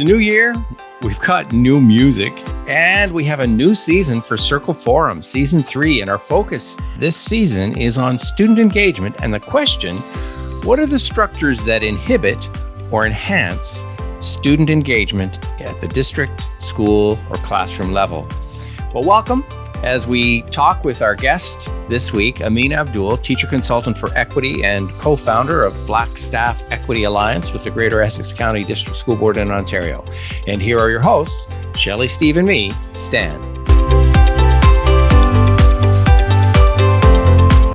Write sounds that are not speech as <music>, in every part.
A new year. We've got new music, and we have a new season for Circle Forum, season three. And our focus this season is on student engagement and the question what are the structures that inhibit or enhance student engagement at the district, school, or classroom level? Well, welcome as we talk with our guest this week, Amina Abdulle, teacher consultant for equity and co founder of Black Staff Equity Alliance with the Greater Essex County District School Board in Ontario. And here are your hosts, Shelley, Steve, and me, Stan.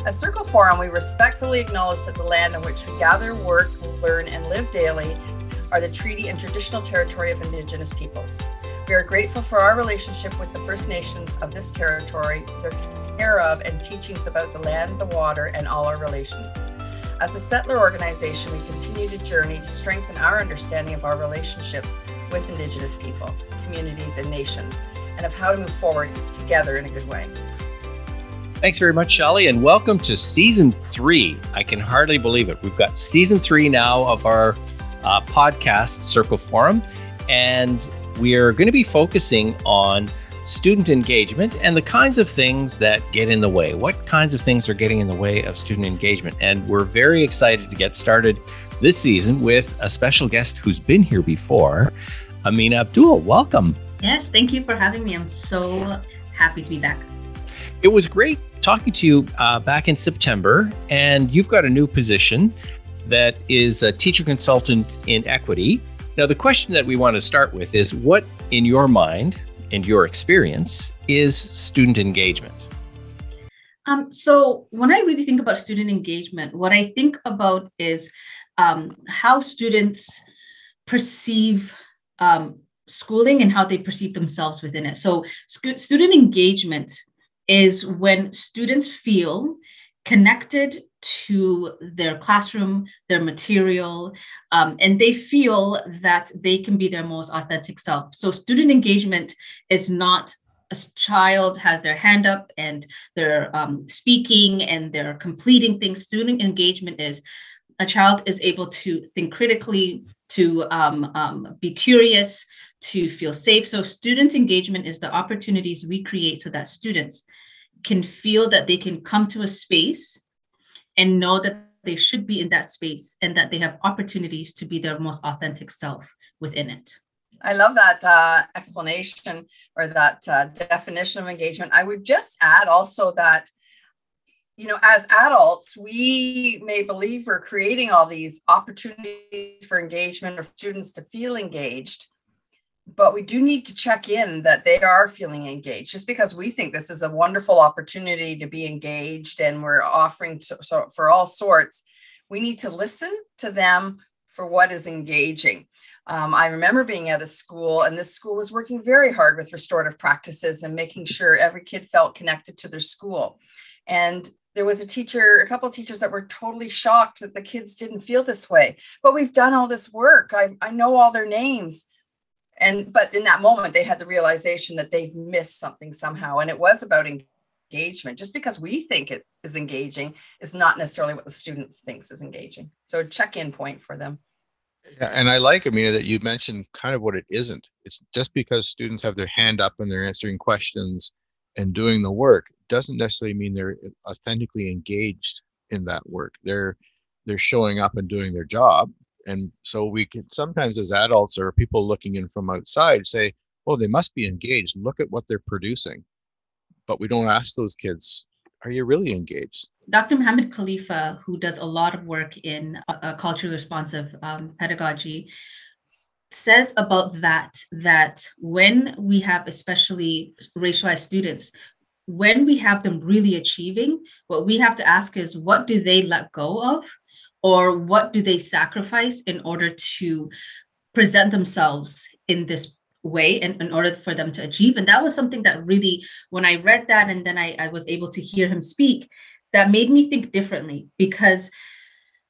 At Circle Forum, we respectfully acknowledge that the land on which we gather, work, learn, and live daily are the treaty and traditional territory of Indigenous peoples. We are grateful for our relationship with the First Nations of this territory, their care of and teachings about the land, the water, and all our relations. As a settler organization, we continue to journey to strengthen our understanding of our relationships with Indigenous people, communities, and nations, and of how to move forward together in a good way. Thanks very much, Shelley, and welcome to season three. I can hardly believe it. We've got season three now of our uh, podcast, Circle Forum, and we are going to be focusing on student engagement and the kinds of things that get in the way. What kinds of things are getting in the way of student engagement? And we're very excited to get started this season with a special guest who's been here before, Amina Abdulle. Welcome. Yes, thank you for having me. I'm so happy to be back. It was great talking to you uh, back in September, and you've got a new position that is a teacher consultant in equity now, the question that we want to start with is what, in your mind and your experience, is student engagement? Um, so, when I really think about student engagement, what I think about is um, how students perceive um, schooling and how they perceive themselves within it. So, sc- student engagement is when students feel connected to their classroom, their material, um, and they feel that they can be their most authentic self. So, student engagement is not a child has their hand up and they're um, speaking and they're completing things. Student engagement is a child is able to think critically, to um, um, be curious, to feel safe. So, student engagement is the opportunities we create so that students can feel that they can come to a space and know that they should be in that space and that they have opportunities to be their most authentic self within it. I love that uh, explanation or that uh, definition of engagement. I would just add also that, you know, as adults, we may believe we're creating all these opportunities for engagement or students to feel engaged, but we do need to check in that they are feeling engaged just because we think this is a wonderful opportunity to be engaged and we're offering to, so for all sorts. We need to listen to them for what is engaging. Um, i remember being at a school and this school was working very hard with restorative practices and making sure every kid felt connected to their school. And there was a teacher a couple of teachers that were totally shocked that the kids didn't feel this way but we've done all this work. I, I know all their names and but in that moment they had the realization that they've missed something somehow. And it was about engagement. Just because we think it is engaging is not necessarily what the student thinks is engaging. So a check-in point for them. Yeah, and I like, Amina, that you mentioned kind of what it isn't. It's just because students have their hand up and they're answering questions and doing the work doesn't necessarily mean they're authentically engaged in that work. They're they're showing up and doing their job, and so we can sometimes as adults or people looking in from outside say, oh, they must be engaged. Look at what they're producing. But we don't ask those kids, are you really engaged? Dr. Muhammad Khalifa, who does a lot of work in uh, uh, culturally responsive um, pedagogy, says about that that when we have especially racialized students when we have them really achieving what we have to ask is what do they let go of or what do they sacrifice in order to present themselves in this way and in order for them to achieve? And that was something that really when i read that and then I, I was able to hear him speak that made me think differently because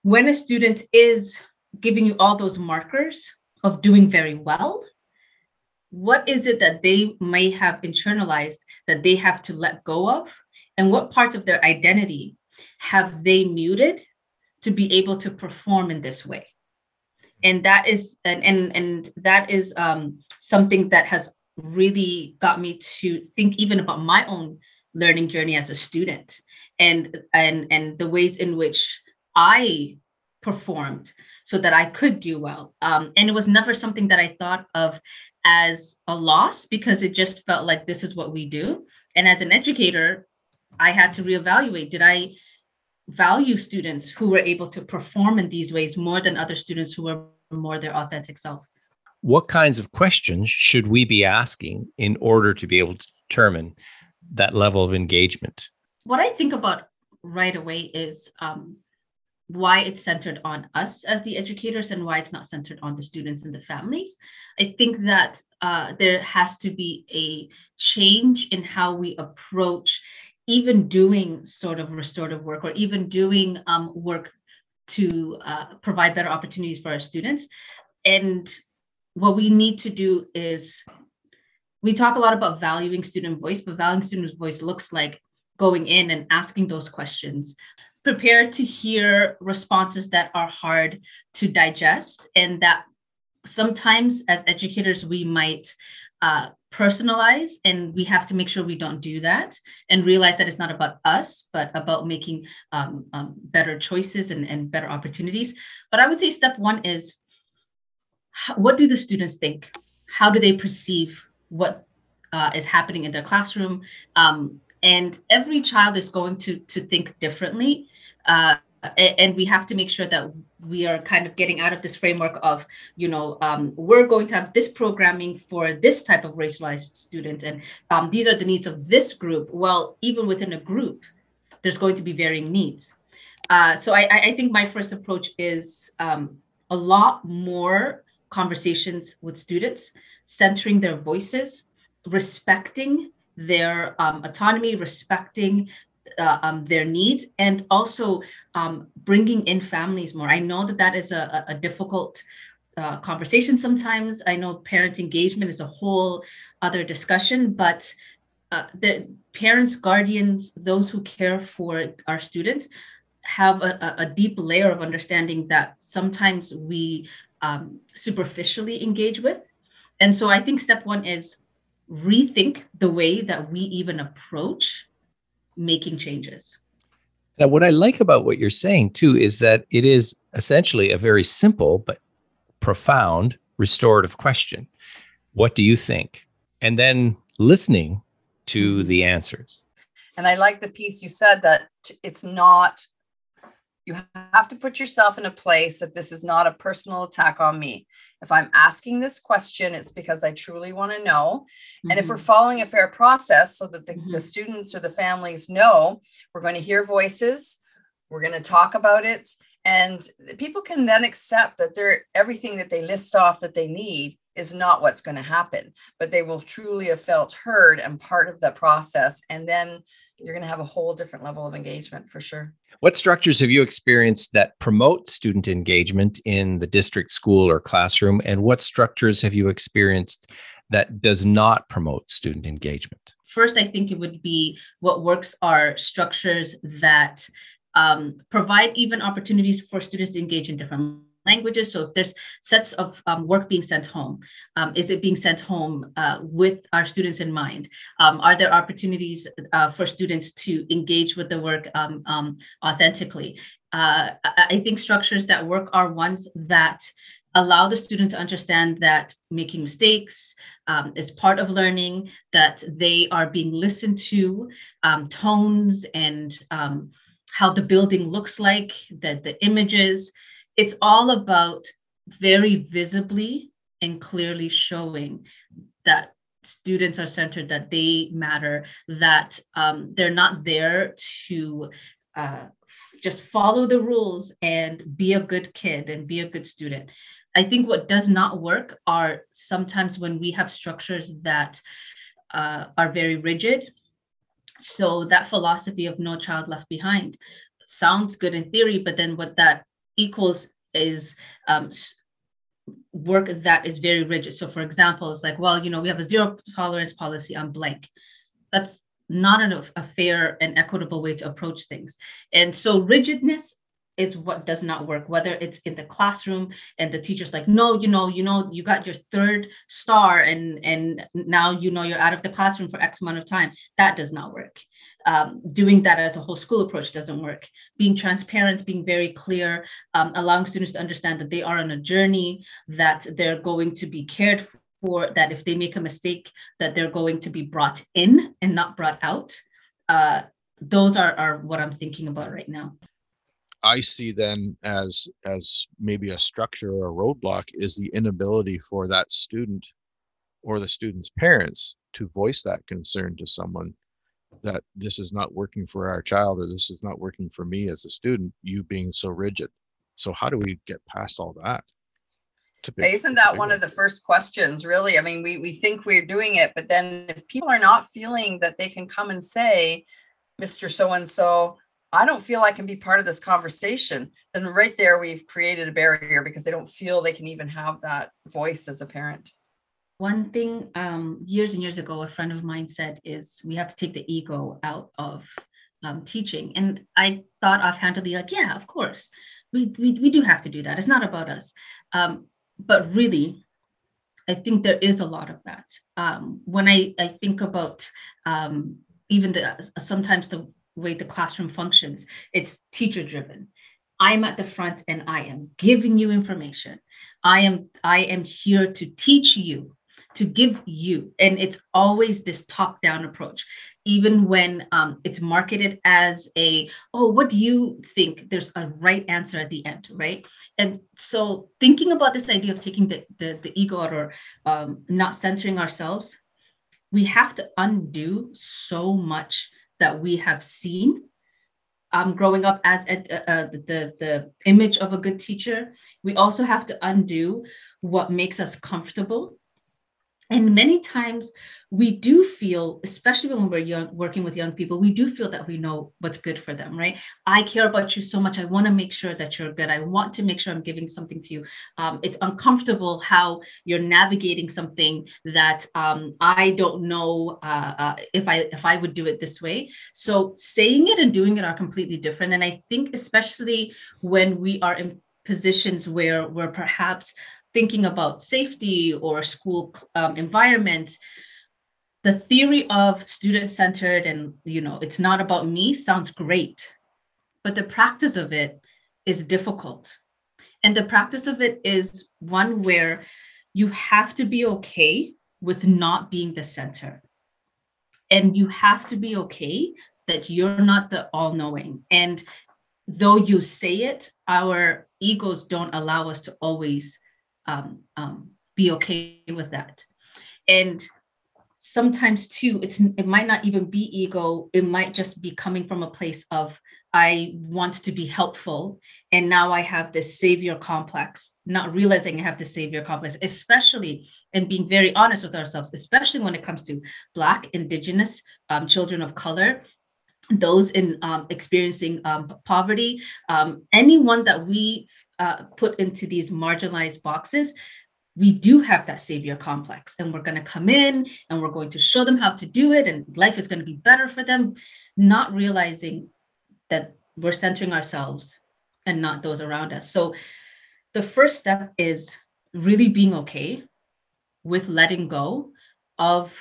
when a student is giving you all those markers of doing very well what is it that they may have internalized that they have to let go of? And what parts of their identity have they muted to be able to perform in this way. and that is and and, and that is um, something that has really got me to think even about my own learning journey as a student and and and the ways in which i performed so that i could do well. Um, and it was never something that i thought of as a loss because it just felt like this is what we do. And as an educator i had to reevaluate. Did i value students who were able to perform in these ways more than other students who were more their authentic self what kinds of questions should we be asking in order to be able to determine that level of engagement? What I think about right away is um, why it's centered on us as the educators and why it's not centered on the students and the families. I think that uh, there has to be a change in how we approach even doing sort of restorative work or even doing um, work to uh, provide better opportunities for our students. And what we need to do is we talk a lot about valuing student voice, but valuing student voice looks like going in and asking those questions, prepared to hear responses that are hard to digest, and that sometimes as educators we might uh, personalize, and we have to make sure we don't do that and realize that it's not about us, but about making um, um, better choices and, and better opportunities. But I would say step one is what do the students think? How do they perceive what uh, is happening in their classroom? Um, and every child is going to to think differently. Uh, and we have to make sure that we are kind of getting out of this framework of you know um, we're going to have this programming for this type of racialized students and um, these are the needs of this group. Well even within a group there's going to be varying needs. Uh, so I, I, think my first approach is um, a lot more conversations with students, centering their voices, respecting their um, autonomy, respecting uh, um, their needs, and also um, bringing in families more. I know that that is a, a difficult uh, conversation sometimes. I know parent engagement is a whole other discussion, but uh, the parents, guardians, those who care for our students have a, a, deep layer of understanding that sometimes we um, superficially engage with. And so I think step one is rethink the way that we even approach making changes. Now, what I like about what you're saying too is that it is essentially a very simple but profound restorative question. What do you think? And then listening to mm-hmm. the answers. And I like the piece you said that it's not you have to put yourself in a place that this is not a personal attack on me. If I'm asking this question, it's because I truly want to know. Mm-hmm. And if we're mm-hmm. following a fair process so that the, mm-hmm. the students or the families know, we're going to hear voices, we're going to talk about it, and people can then accept that they're everything that they list off that they need is not what's going to happen, but they will truly have felt heard and part of the process. And then you're going to have a whole different level of engagement for sure. What structures have you experienced that promote student engagement in the district school or classroom? And what structures have you experienced that does not promote student engagement? First, I think it would be what works are structures that um, provide even opportunities for students to engage in different languages. So if there's sets of um, work being sent home, um, is it being sent home uh, with our students in mind? Um, are there opportunities uh, for students to engage with the work um, um, authentically? Uh, I think structures that work are ones that allow the student to understand that making mistakes um, is part of learning, that they are being listened to, tones and how the building looks like, that the images, it's all about very visibly and clearly showing that students are centered, that they matter, that um, they're not there to uh, just follow the rules and be a good kid and be a good student. I think what does not work are sometimes when we have structures that uh, are very rigid. So that philosophy of no child left behind sounds good in theory, but then what that equals is um, work that is very rigid. So, for example, it's like, well, you know, we have a zero tolerance policy on blank. That's not an, a fair and equitable way to approach things. And so, rigidness is what does not work whether it's in the classroom and the teacher's like no you know you know you got your third star and and now you know you're out of the classroom for x amount of time. That does not work. Um, doing that as a whole school approach doesn't work. Being transparent being very clear um, allowing students to understand that they are on a journey that they're going to be cared for that if they make a mistake that they're going to be brought in and not brought out. Uh, those are, are what i'm thinking about right now I see then as as maybe a structure or a roadblock is the inability for that student or the student's parents to voice that concern to someone that this is not working for our child or this is not working for me as a student you being so rigid. So how do we get past all that? Isn't that one of the first questions really? I mean we, we think we're doing it but then if people are not feeling that they can come and say mr so and so I don't feel I can be part of this conversation, then right there we've created a barrier because they don't feel they can even have that voice as a parent. One thing um, years and years ago, a friend of mine said is we have to take the ego out of um, teaching. And I thought offhandedly, like, yeah, of course, we, we, we do have to do that. It's not about us. Um, but really, I think there is a lot of that. Um, when I, I think about um, even the sometimes the way the classroom functions. It's teacher driven. I'm at the front and I am giving you information. I am I am here to teach you, to give you, and it's always this top down approach. Even when um, it's marketed as a oh, what do you think? There's a right answer at the end, right? And so thinking about this idea of taking the the, the ego out or um, not centering ourselves, we have to undo so much that we have seen um, growing up as uh, the, the image of a good teacher. We also have to undo what makes us comfortable and many times we do feel especially when we're young working with young people we do feel that we know what's good for them right? I care about you so much i want to make sure that you're good i want to make sure i'm giving something to you. Um, it's uncomfortable how you're navigating something that um, i don't know uh, uh, if i if i would do it this way. So saying it and doing it are completely different and i think especially when we are in positions where we're perhaps thinking about safety or school um, environment the theory of student centered and you know it's not about me sounds great but the practice of it is difficult. And the practice of it is one where you have to be okay with not being the center. And you have to be okay that you're not the all knowing and though you say it our egos don't allow us to always um, um, be okay with that. And sometimes too, it's it might not even be ego. It might just be coming from a place of I want to be helpful, and now I have this savior complex, not realizing I have this savior complex, especially and being very honest with ourselves, especially when it comes to Black, Indigenous, um, children of color, those in um, experiencing um, poverty, um, anyone that we uh, put into these marginalized boxes, we do have that savior complex and we're going to come in and we're going to show them how to do it and life is going to be better for them not realizing that we're centering ourselves and not those around us. So the first step is really being okay with letting go of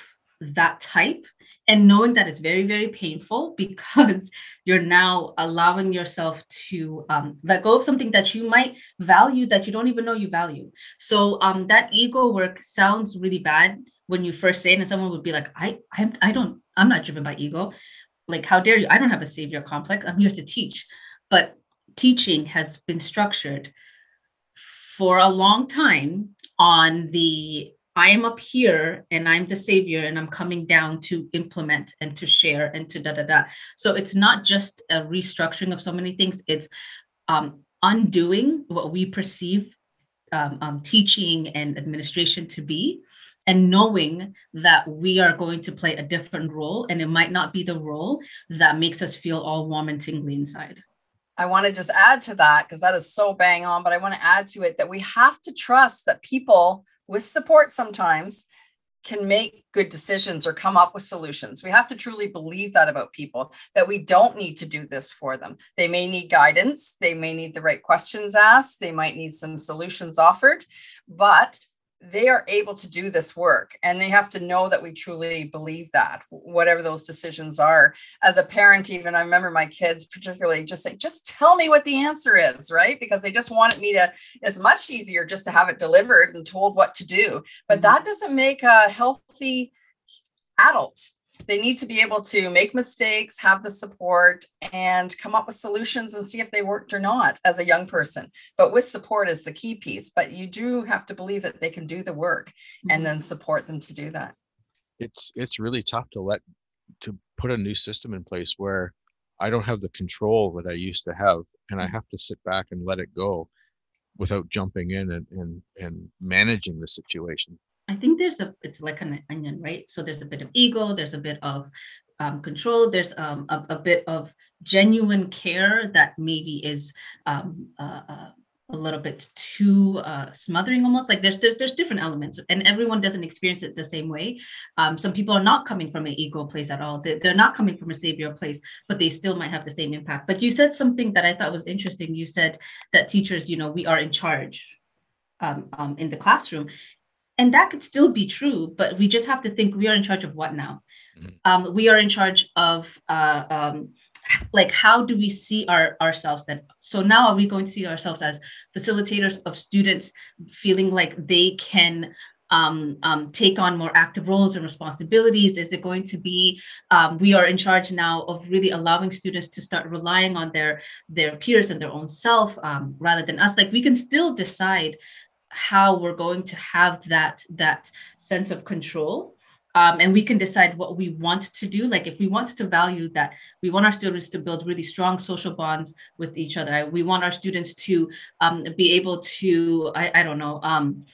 that type and knowing that it's very very painful <laughs> because you're now allowing yourself to um, let go of something that you might value that you don't even know you value. So um, that ego work sounds really bad when you first say it and someone would be like i i, I don't i'm not driven by ego. Like how dare you? I don't have a savior complex. I'm here to teach. But teaching has been structured for a long time on the I am up here and I'm the savior and I'm coming down to implement and to share and to da da da. So it's not just a restructuring of so many things, it's um, undoing what we perceive um, um, teaching and administration to be and knowing that we are going to play a different role and it might not be the role that makes us feel all warm and tingly inside. I want to just add to that because that is so bang on, but I want to add to it that we have to trust that people with support sometimes can make good decisions or come up with solutions. We have to truly believe that about people that we don't need to do this for them. They may need guidance, they may need the right questions asked, they might need some solutions offered, but they are able to do this work and they have to know that we truly believe that whatever those decisions are. As a parent even i remember my kids particularly just say just tell me what the answer is right? Because they just wanted me to it's much easier just to have it delivered and told what to do. But mm-hmm. that doesn't make a healthy adult they need to be able to make mistakes, have the support, and come up with solutions and see if they worked or not as a young person. But with support is the key piece. But you do have to believe that they can do the work and mm-hmm. then support them to do that. It's it's really tough to let to put a new system in place where I don't have the control that I used to have, and I mm-hmm. have to sit back and let it go without jumping in and and, and managing the situation. I think there's a it's like an onion, right? So there's a bit of ego, there's a bit of um, control, there's um, a, a, bit of genuine care that maybe is um, uh, uh, a little bit too uh, smothering almost. Like there's, there's there's different elements and everyone doesn't experience it the same way. Um, some people are not coming from an ego place at all. They're, they're not coming from a savior place but they still might have the same impact. But you said something that i thought was interesting. You said that teachers you know we are in charge um, um, in the classroom and that could still be true but we just have to think we are in charge of what now mm-hmm. um, we are in charge of uh, um, like how do we see our ourselves then so now are we going to see ourselves as facilitators of students feeling like they can um, um, take on more active roles and responsibilities? Is it going to be um, we are in charge now of really allowing students to start relying on their their peers and their own self um, rather than us? Like we can still decide how we're going to have that that sense of control. Um, and we can decide what we want to do. Like if we want to value that we want our students to build really strong social bonds with each other. We want our students to um, be able to i, I don't know um,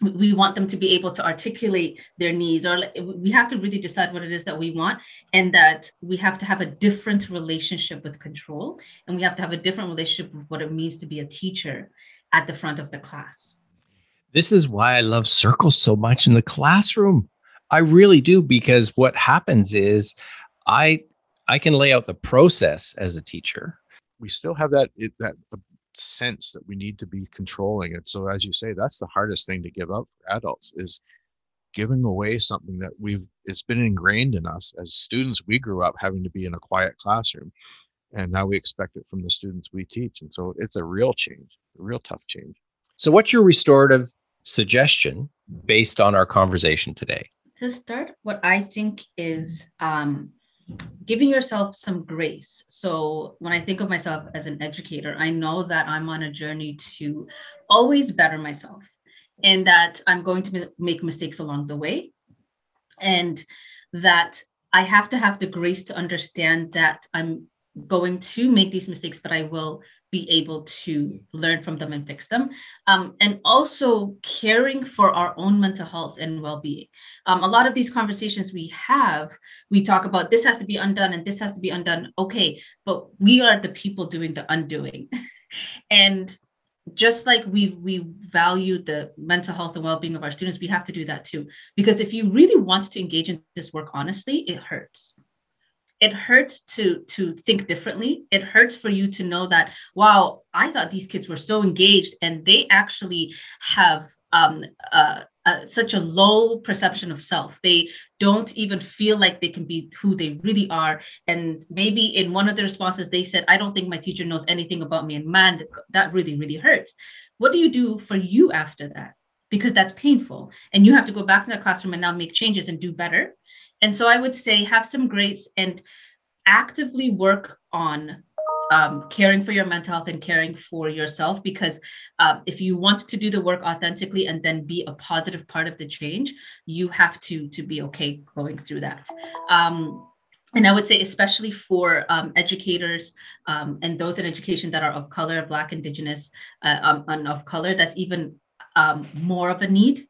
we want them to be able to articulate their needs or we have to really decide what it is that we want and that we have to have a different relationship with control and we have to have a different relationship with what it means to be a teacher at the front of the class this is why I love circles so much in the classroom. I really do because what happens is I I can lay out the process as a teacher. We still have that that uh, sense that we need to be controlling it. So as you say, that's the hardest thing to give up for adults is giving away something that we've it's been ingrained in us as students. We grew up having to be in a quiet classroom, and now we expect it from the students we teach. And so it's a real change, a real tough change. So, what's your restorative suggestion based on our conversation today? To start, what I think is um, giving yourself some grace. So, when I think of myself as an educator, I know that I'm on a journey to always better myself and that I'm going to make mistakes along the way. And that I have to have the grace to understand that I'm going to make these mistakes, but I will be able to learn from them and fix them. Um, and also caring for our own mental health and well being. Um, a lot of these conversations we have, we talk about this has to be undone and this has to be undone. Okay, but we are the people doing the undoing. <laughs> and just like we we value the mental health and well-being of our students we have to do that too because if you really want to engage in this work honestly it hurts it hurts to to think differently it hurts for you to know that wow i thought these kids were so engaged and they actually have um, uh, uh, such a low perception of self. They don't even feel like they can be who they really are. And maybe in one of the responses, they said, I don't think my teacher knows anything about me. And man, that really, really hurts. What do you do for you after that? Because that's painful. And you have to go back to the classroom and now make changes and do better. And so I would say have some grace and actively work on um, caring for your mental health and caring for yourself because uh, if you want to do the work authentically and then be a positive part of the change you have to to be okay going through that. Um, and I would say, especially for um, educators um, and those in education that are of color, Black, Indigenous, uh, um, and of color, that's even more of a need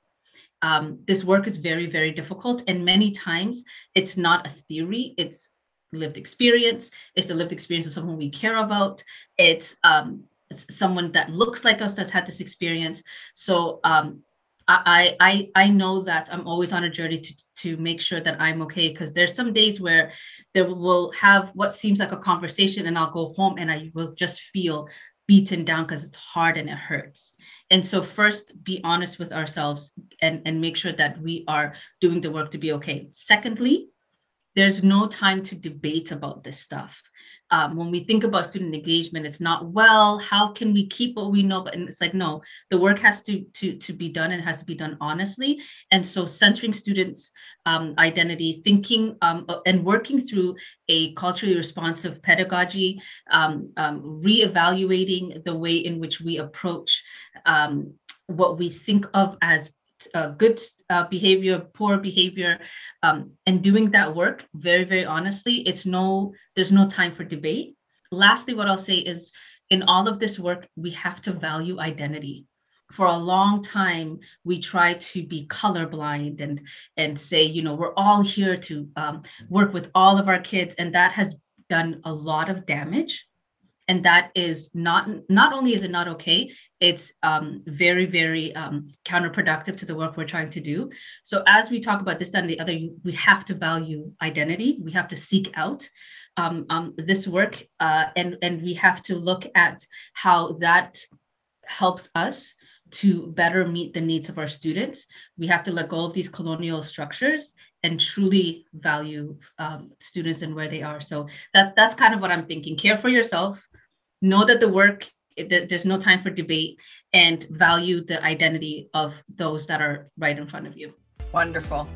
um, this work is very, very difficult. And many times it's not a theory, it's lived experience. It's the lived experience of someone we care about. It's, um, it's someone that looks like us that's had this experience. So um, I I I know that I'm always on a journey to to make sure that I'm okay because there's some days where there will have what seems like a conversation and I'll go home and I will just feel beaten down because it's hard and it hurts. And so first be honest with ourselves and and make sure that we are doing the work to be okay. Secondly, there's no time to debate about this stuff um, when we think about student engagement, it's not well. How can we keep what we know? But and it's like no, the work has to to to be done and has to be done honestly. And so, centering students' um, identity, thinking um, uh, and working through a culturally responsive pedagogy, um, um, reevaluating the way in which we approach um, what we think of as uh, good uh, behavior, poor behavior, um, and doing that work very, very honestly, it's no, there's no time for debate. Lastly, what I'll say is in all of this work, we have to value identity. For a long time, we try to be colorblind and and say, you know, we're all here to um, work with all of our kids, and that has done a lot of damage and that is not not only is it not okay it's um, very very um, counterproductive to the work we're trying to do so as we talk about this and the other we have to value identity we have to seek out um, um, this work uh, and and we have to look at how that helps us to better meet the needs of our students, we have to let go of these colonial structures and truly value um, students and where they are. So that that's kind of what I'm thinking. Care for yourself, know that the work there's no time for debate and value the identity of those that are right in front of you. Wonderful.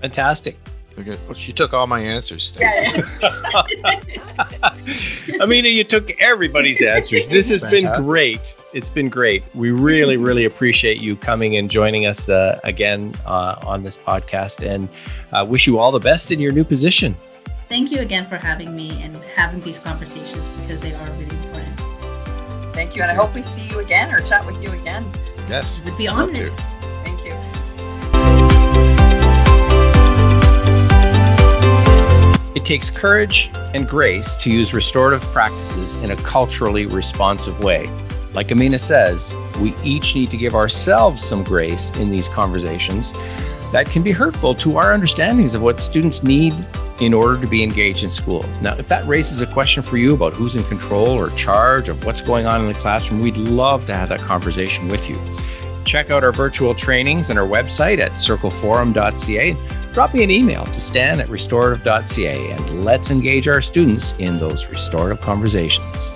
Fantastic. Because well, she took all my answers. <laughs> <laughs> Amina, you took everybody's answers. This has Fantastic. been great. It's been great. We really, really appreciate you coming and joining us uh, again uh, on this podcast and uh, wish you all the best in your new position. Thank you again for having me and having these conversations because they are really important. Thank you. And I hope we see you again or chat with you again. Yes. Would be honored. Thank you. It takes courage and grace to use restorative practices in a culturally responsive way. Like Amina says, we each need to give ourselves some grace in these conversations that can be hurtful to our understandings of what students need in order to be engaged in school. Now, if that raises a question for you about who's in control or charge of what's going on in the classroom, we'd love to have that conversation with you. Check out our virtual trainings and our website at circleforum.ca. Drop me an email to stan at restorative.ca and let's engage our students in those restorative conversations.